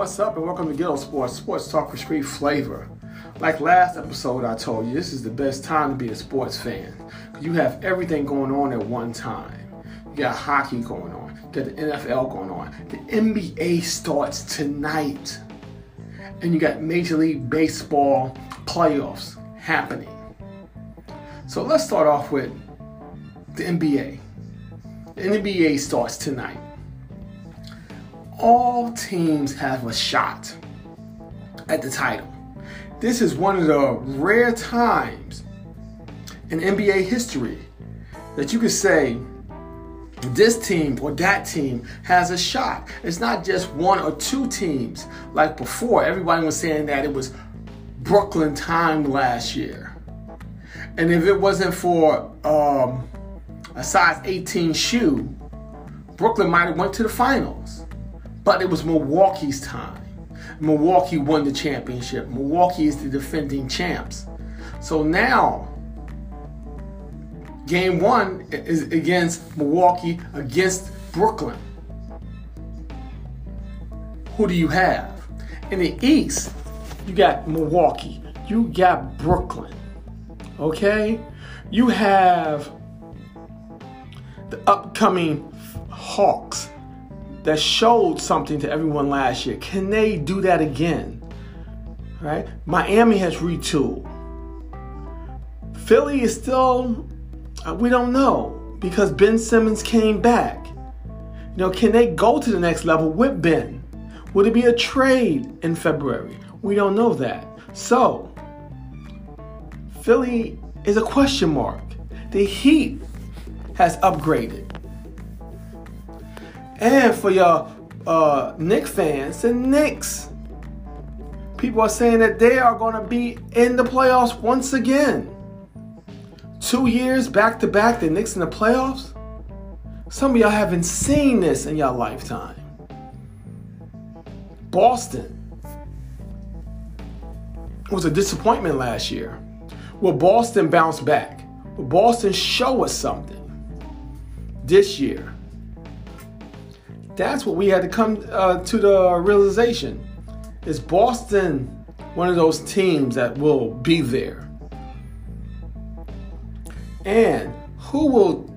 What's up, and welcome to Ghetto Sports, sports talk with street flavor. Like last episode, I told you this is the best time to be a sports fan. You have everything going on at one time. You got hockey going on, you got the NFL going on, the NBA starts tonight, and you got Major League Baseball playoffs happening. So let's start off with the NBA. The NBA starts tonight all teams have a shot at the title. This is one of the rare times in NBA history that you could say this team or that team has a shot. It's not just one or two teams like before. Everybody was saying that it was Brooklyn time last year. And if it wasn't for um, a size 18 shoe, Brooklyn might have went to the finals. But it was Milwaukee's time. Milwaukee won the championship. Milwaukee is the defending champs. So now, game one is against Milwaukee, against Brooklyn. Who do you have? In the East, you got Milwaukee, you got Brooklyn. Okay? You have the upcoming Hawks that showed something to everyone last year. Can they do that again? Right? Miami has retooled. Philly is still, uh, we don't know because Ben Simmons came back. You know, can they go to the next level with Ben? Would it be a trade in February? We don't know that. So, Philly is a question mark. The Heat has upgraded. And for your uh, Knick fans, the Knicks, people are saying that they are going to be in the playoffs once again. Two years back to back, the Knicks in the playoffs. Some of y'all haven't seen this in your lifetime. Boston was a disappointment last year. Will Boston bounce back? Will Boston show us something this year? That's what we had to come uh, to the realization. Is Boston one of those teams that will be there? And who will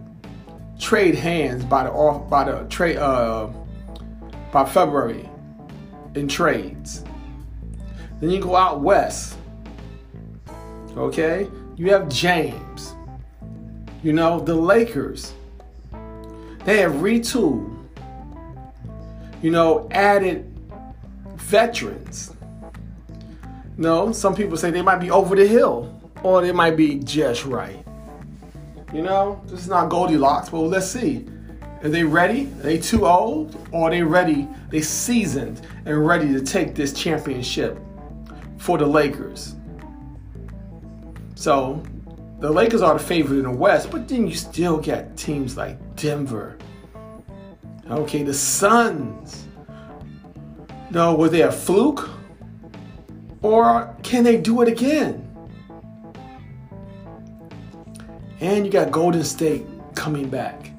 trade hands by the off by the trade uh, by February in trades? Then you go out west. Okay, you have James. You know the Lakers. They have retooled you know, added veterans. no, some people say they might be over the hill or they might be just right. You know, this is not Goldilocks, but let's see. Are they ready? Are they too old? Or are they ready? They seasoned and ready to take this championship for the Lakers. So the Lakers are the favorite in the West, but then you still get teams like Denver, Okay, the Suns. No, were they a fluke? Or can they do it again? And you got Golden State coming back.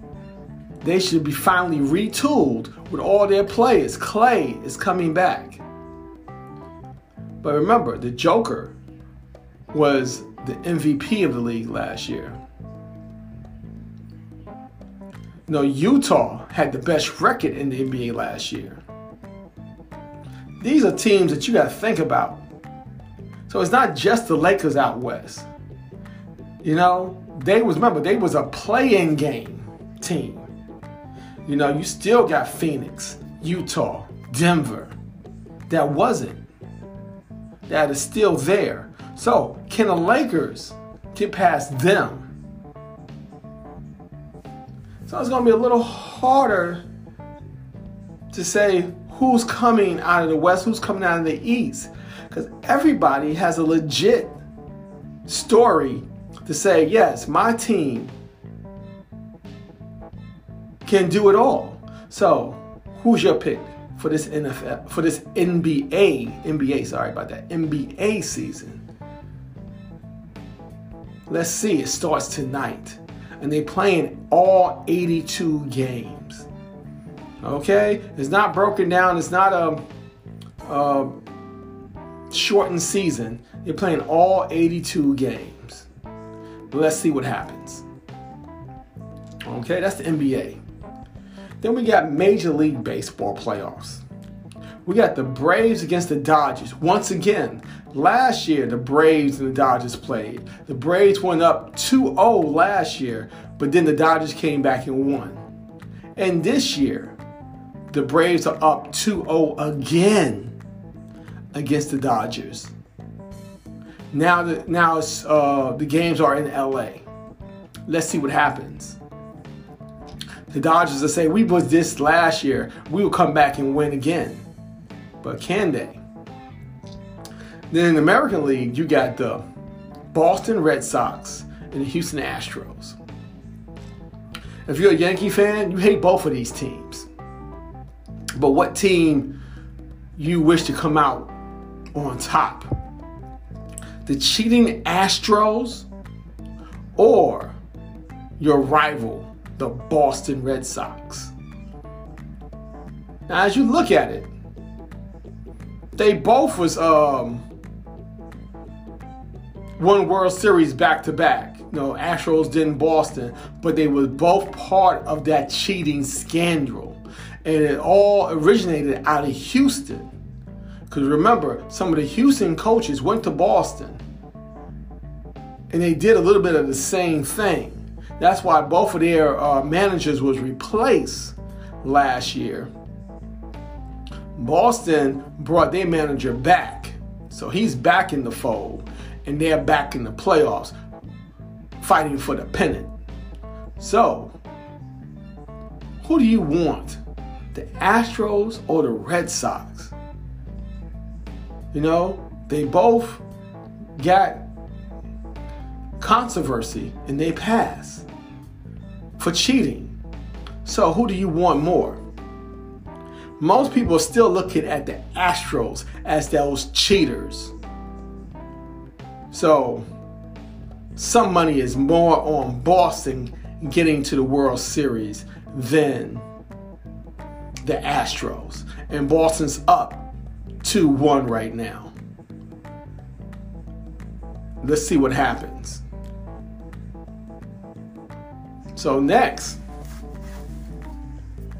They should be finally retooled with all their players. Clay is coming back. But remember, the Joker was the MVP of the league last year. Know, Utah had the best record in the NBA last year. These are teams that you got to think about. So it's not just the Lakers out west. You know, they was remember they was a play-in game team. You know, you still got Phoenix, Utah, Denver. That wasn't. That is still there. So can the Lakers get past them? So it's going to be a little harder to say who's coming out of the West, who's coming out of the East. Because everybody has a legit story to say, yes, my team can do it all. So, who's your pick for this NFL, for this NBA, NBA, sorry about that, NBA season? Let's see, it starts tonight and they playing all 82 games. Okay? It's not broken down. It's not a uh, shortened season, they're playing all 82 games. Let's see what happens. Okay, that's the NBA. Then we got Major League Baseball playoffs. We got the Braves against the Dodgers. Once again, last year the Braves and the Dodgers played. The Braves went up 2 0 last year, but then the Dodgers came back and won. And this year, the Braves are up 2 0 again against the Dodgers. Now, the, now uh, the games are in LA. Let's see what happens. The Dodgers are saying, We was this last year, we will come back and win again. But can they? Then in the American League, you got the Boston Red Sox and the Houston Astros. If you're a Yankee fan, you hate both of these teams. But what team you wish to come out on top? The cheating Astros or your rival, the Boston Red Sox? Now, as you look at it, they both was um, won World Series back to back know, Astros did in Boston, but they were both part of that cheating scandal. And it all originated out of Houston. Because remember, some of the Houston coaches went to Boston and they did a little bit of the same thing. That's why both of their uh, managers was replaced last year. Boston brought their manager back. So he's back in the fold and they're back in the playoffs fighting for the pennant. So, who do you want? The Astros or the Red Sox? You know, they both got controversy and they pass for cheating. So, who do you want more? Most people are still looking at the Astros as those cheaters. So, some money is more on Boston getting to the World Series than the Astros. And Boston's up 2 1 right now. Let's see what happens. So, next,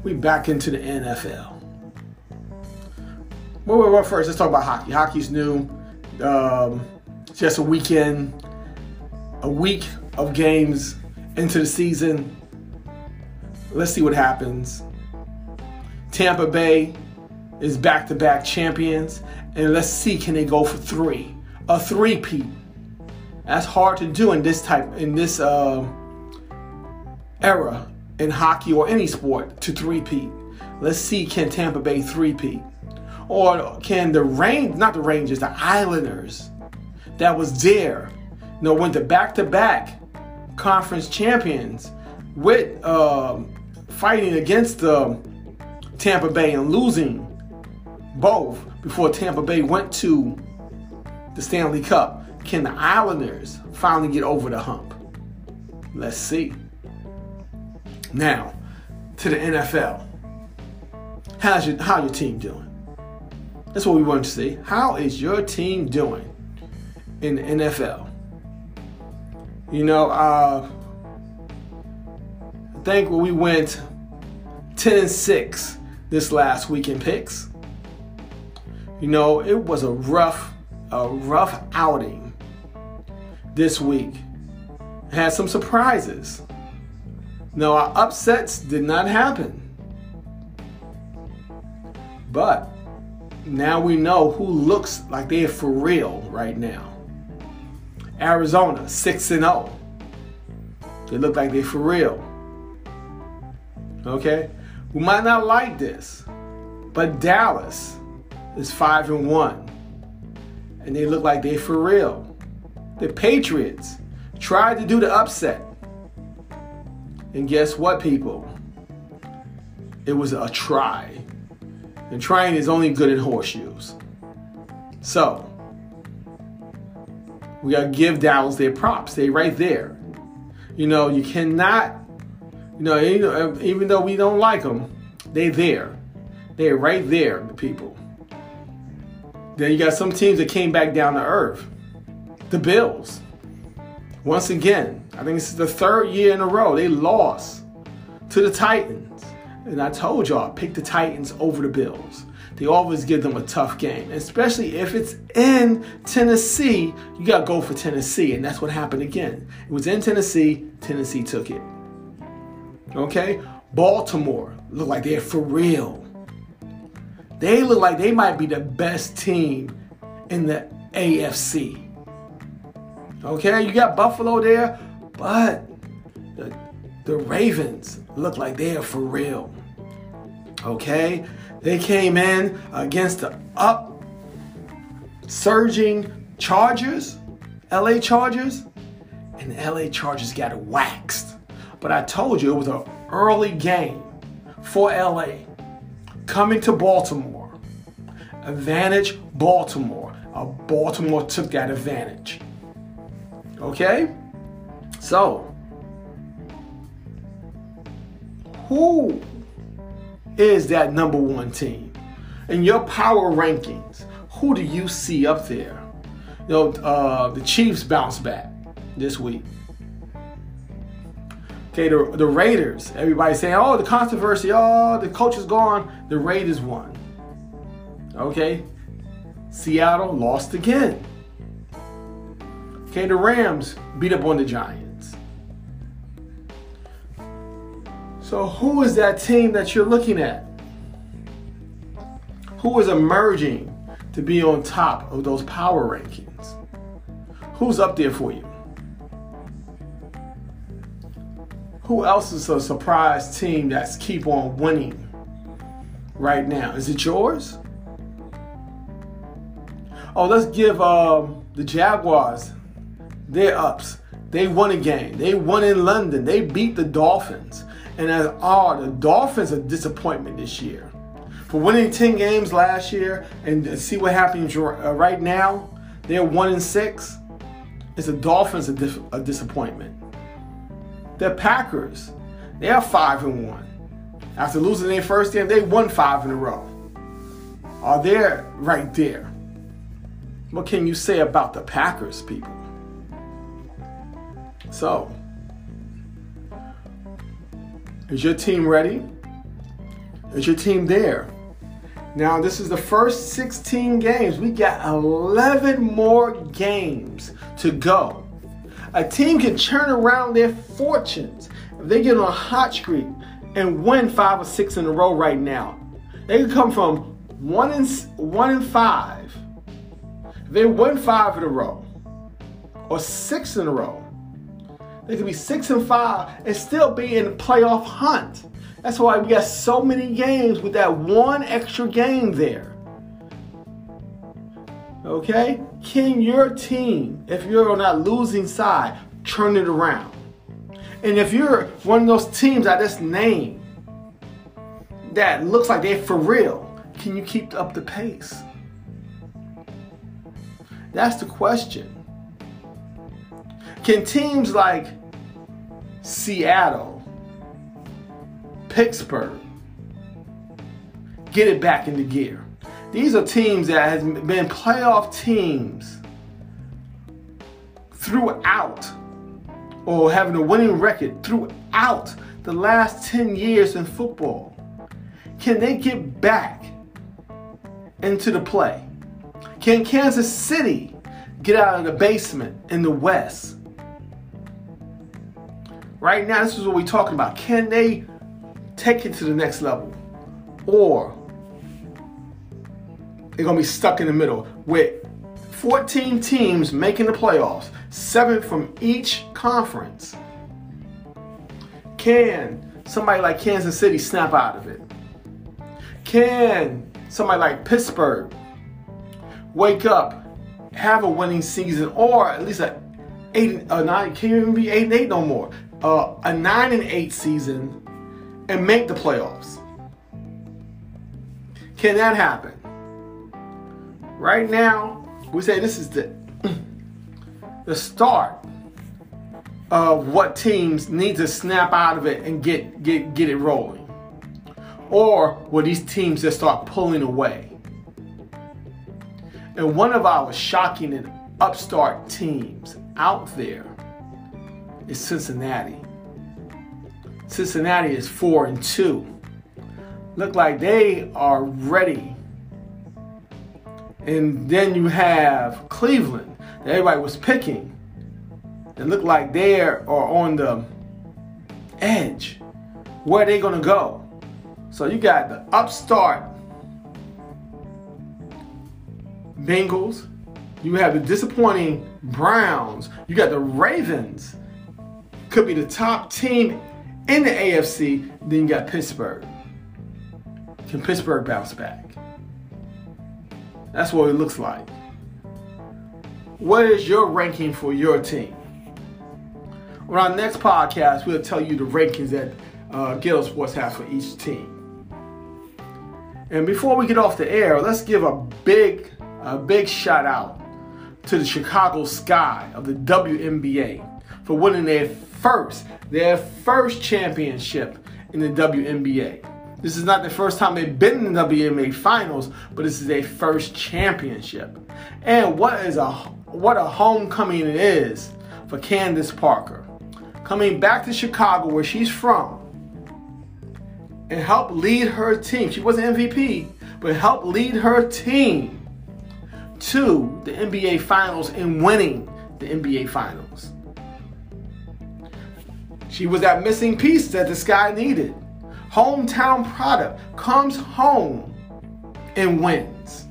we back into the NFL. Well, well, well first, let's talk about hockey. Hockey's new. Um, just a weekend a week of games into the season. Let's see what happens. Tampa Bay is back to back champions, and let's see can they go for three, a three-peat. That's hard to do in this type in this uh, era in hockey or any sport to three-peat. Let's see can Tampa Bay three-peat, or can the Range, not the Rangers, the Islanders that was there know, went to back-to-back conference champions with um, fighting against the Tampa Bay and losing both before Tampa Bay went to the Stanley Cup. Can the Islanders finally get over the hump? Let's see. Now, to the NFL. How's your how your team doing? That's what we want to see. How is your team doing in the NFL? You know, uh, I think we went 10 and 6 this last week in picks. You know, it was a rough, a rough outing this week. Had some surprises. No, our upsets did not happen. But now we know who looks like they're for real right now. Arizona, 6 and 0. They look like they're for real. Okay? We might not like this, but Dallas is 5 and 1. And they look like they're for real. The Patriots tried to do the upset. And guess what, people? It was a try. And trying is only good in horseshoes. So, we got to give Dallas their props. They right there. You know, you cannot, you know, even though we don't like them, they there. They're right there, the people. Then you got some teams that came back down to earth. The Bills. Once again, I think this is the third year in a row they lost to the Titans. And I told y'all, pick the Titans over the Bills. They always give them a tough game, especially if it's in Tennessee. You got to go for Tennessee, and that's what happened again. It was in Tennessee, Tennessee took it. Okay? Baltimore look like they're for real. They look like they might be the best team in the AFC. Okay, you got Buffalo there, but the, the Ravens look like they are for real. Okay, they came in against the up surging Chargers, LA Chargers, and the LA Chargers got waxed. But I told you it was an early game for LA coming to Baltimore. Advantage Baltimore. Uh, Baltimore took that advantage. Okay? So, who is that number one team? In your power rankings, who do you see up there? You know, uh, the Chiefs bounce back this week. Okay, the, the Raiders, everybody saying, oh, the controversy, oh, the coach is gone. The Raiders won. Okay, Seattle lost again. Okay, the Rams beat up on the Giants. So, who is that team that you're looking at? Who is emerging to be on top of those power rankings? Who's up there for you? Who else is a surprise team that's keep on winning right now? Is it yours? Oh, let's give um, the Jaguars their ups. They won a game. They won in London. They beat the Dolphins. And as oh, the Dolphins are disappointment this year. For winning 10 games last year and see what happens uh, right now, they're 1 and 6. It's the Dolphins a, a disappointment. The Packers, they are 5 and 1. After losing their first game, they won 5 in a row. Are they right there? What can you say about the Packers, people? So, is your team ready? Is your team there? Now, this is the first 16 games. We got 11 more games to go. A team can turn around their fortunes if they get on a hot streak and win five or six in a row right now. They can come from one and one and five. If they win five in a row or six in a row, they could be six and five and still be in the playoff hunt. That's why we got so many games with that one extra game there. Okay? Can your team, if you're on that losing side, turn it around? And if you're one of those teams I just named that looks like they're for real, can you keep up the pace? That's the question. Can teams like Seattle, Pittsburgh get it back into gear? These are teams that has been playoff teams throughout or having a winning record throughout the last 10 years in football. Can they get back into the play? Can Kansas City get out of the basement in the West? Right now, this is what we're talking about. Can they take it to the next level? Or they're going to be stuck in the middle with 14 teams making the playoffs, seven from each conference. Can somebody like Kansas City snap out of it? Can somebody like Pittsburgh wake up, have a winning season, or at least a eight, a nine, can't even be eight and eight no more uh, a nine and eight season and make the playoffs. Can that happen? Right now, we say this is the the start of what teams need to snap out of it and get get get it rolling. Or will these teams just start pulling away? And one of our shocking and upstart teams out there is Cincinnati. Cincinnati is four and two. Look like they are ready. And then you have Cleveland that everybody was picking. It look like they are on the edge. Where are they gonna go? So you got the upstart Bengals. You have the disappointing Browns. You got the Ravens. Could be the top team in the AFC. Then you got Pittsburgh. Can Pittsburgh bounce back? That's what it looks like. What is your ranking for your team? On our next podcast, we'll tell you the rankings that uh, Ghetto Sports has for each team. And before we get off the air, let's give a big, a big shout out to the Chicago Sky of the WNBA for winning their first, their first championship in the WNBA. This is not the first time they've been in the WNBA finals, but this is their first championship. And what is a what a homecoming it is for Candace Parker. Coming back to Chicago where she's from and help lead her team. She wasn't MVP, but help lead her team to the NBA finals and winning the NBA finals. She was that missing piece that the sky needed. Hometown product comes home and wins.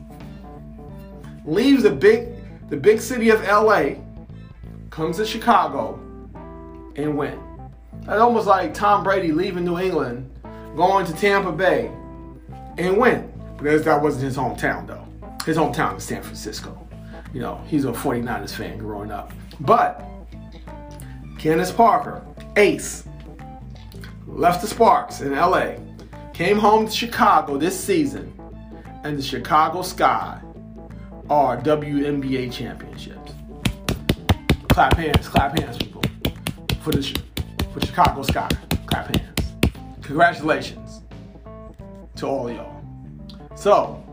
Leaves the big the big city of LA, comes to Chicago and win. That's almost like Tom Brady leaving New England, going to Tampa Bay and win. Because that wasn't his hometown though. His hometown is San Francisco. You know, he's a 49ers fan growing up. But Candace Parker, ace, left the Sparks in LA, came home to Chicago this season, and the Chicago Sky are WNBA championships. Clap hands, clap hands, people, for the for Chicago Sky. Clap hands. Congratulations to all y'all. So,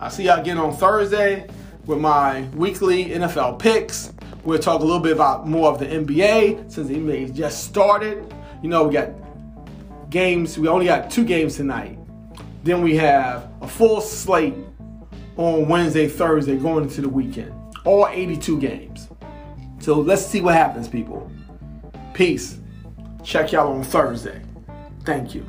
I'll see y'all again on Thursday with my weekly NFL picks. We'll talk a little bit about more of the NBA since the NBA just started. You know, we got games, we only got two games tonight. Then we have a full slate on Wednesday, Thursday, going into the weekend. All 82 games. So let's see what happens, people. Peace. Check y'all on Thursday. Thank you.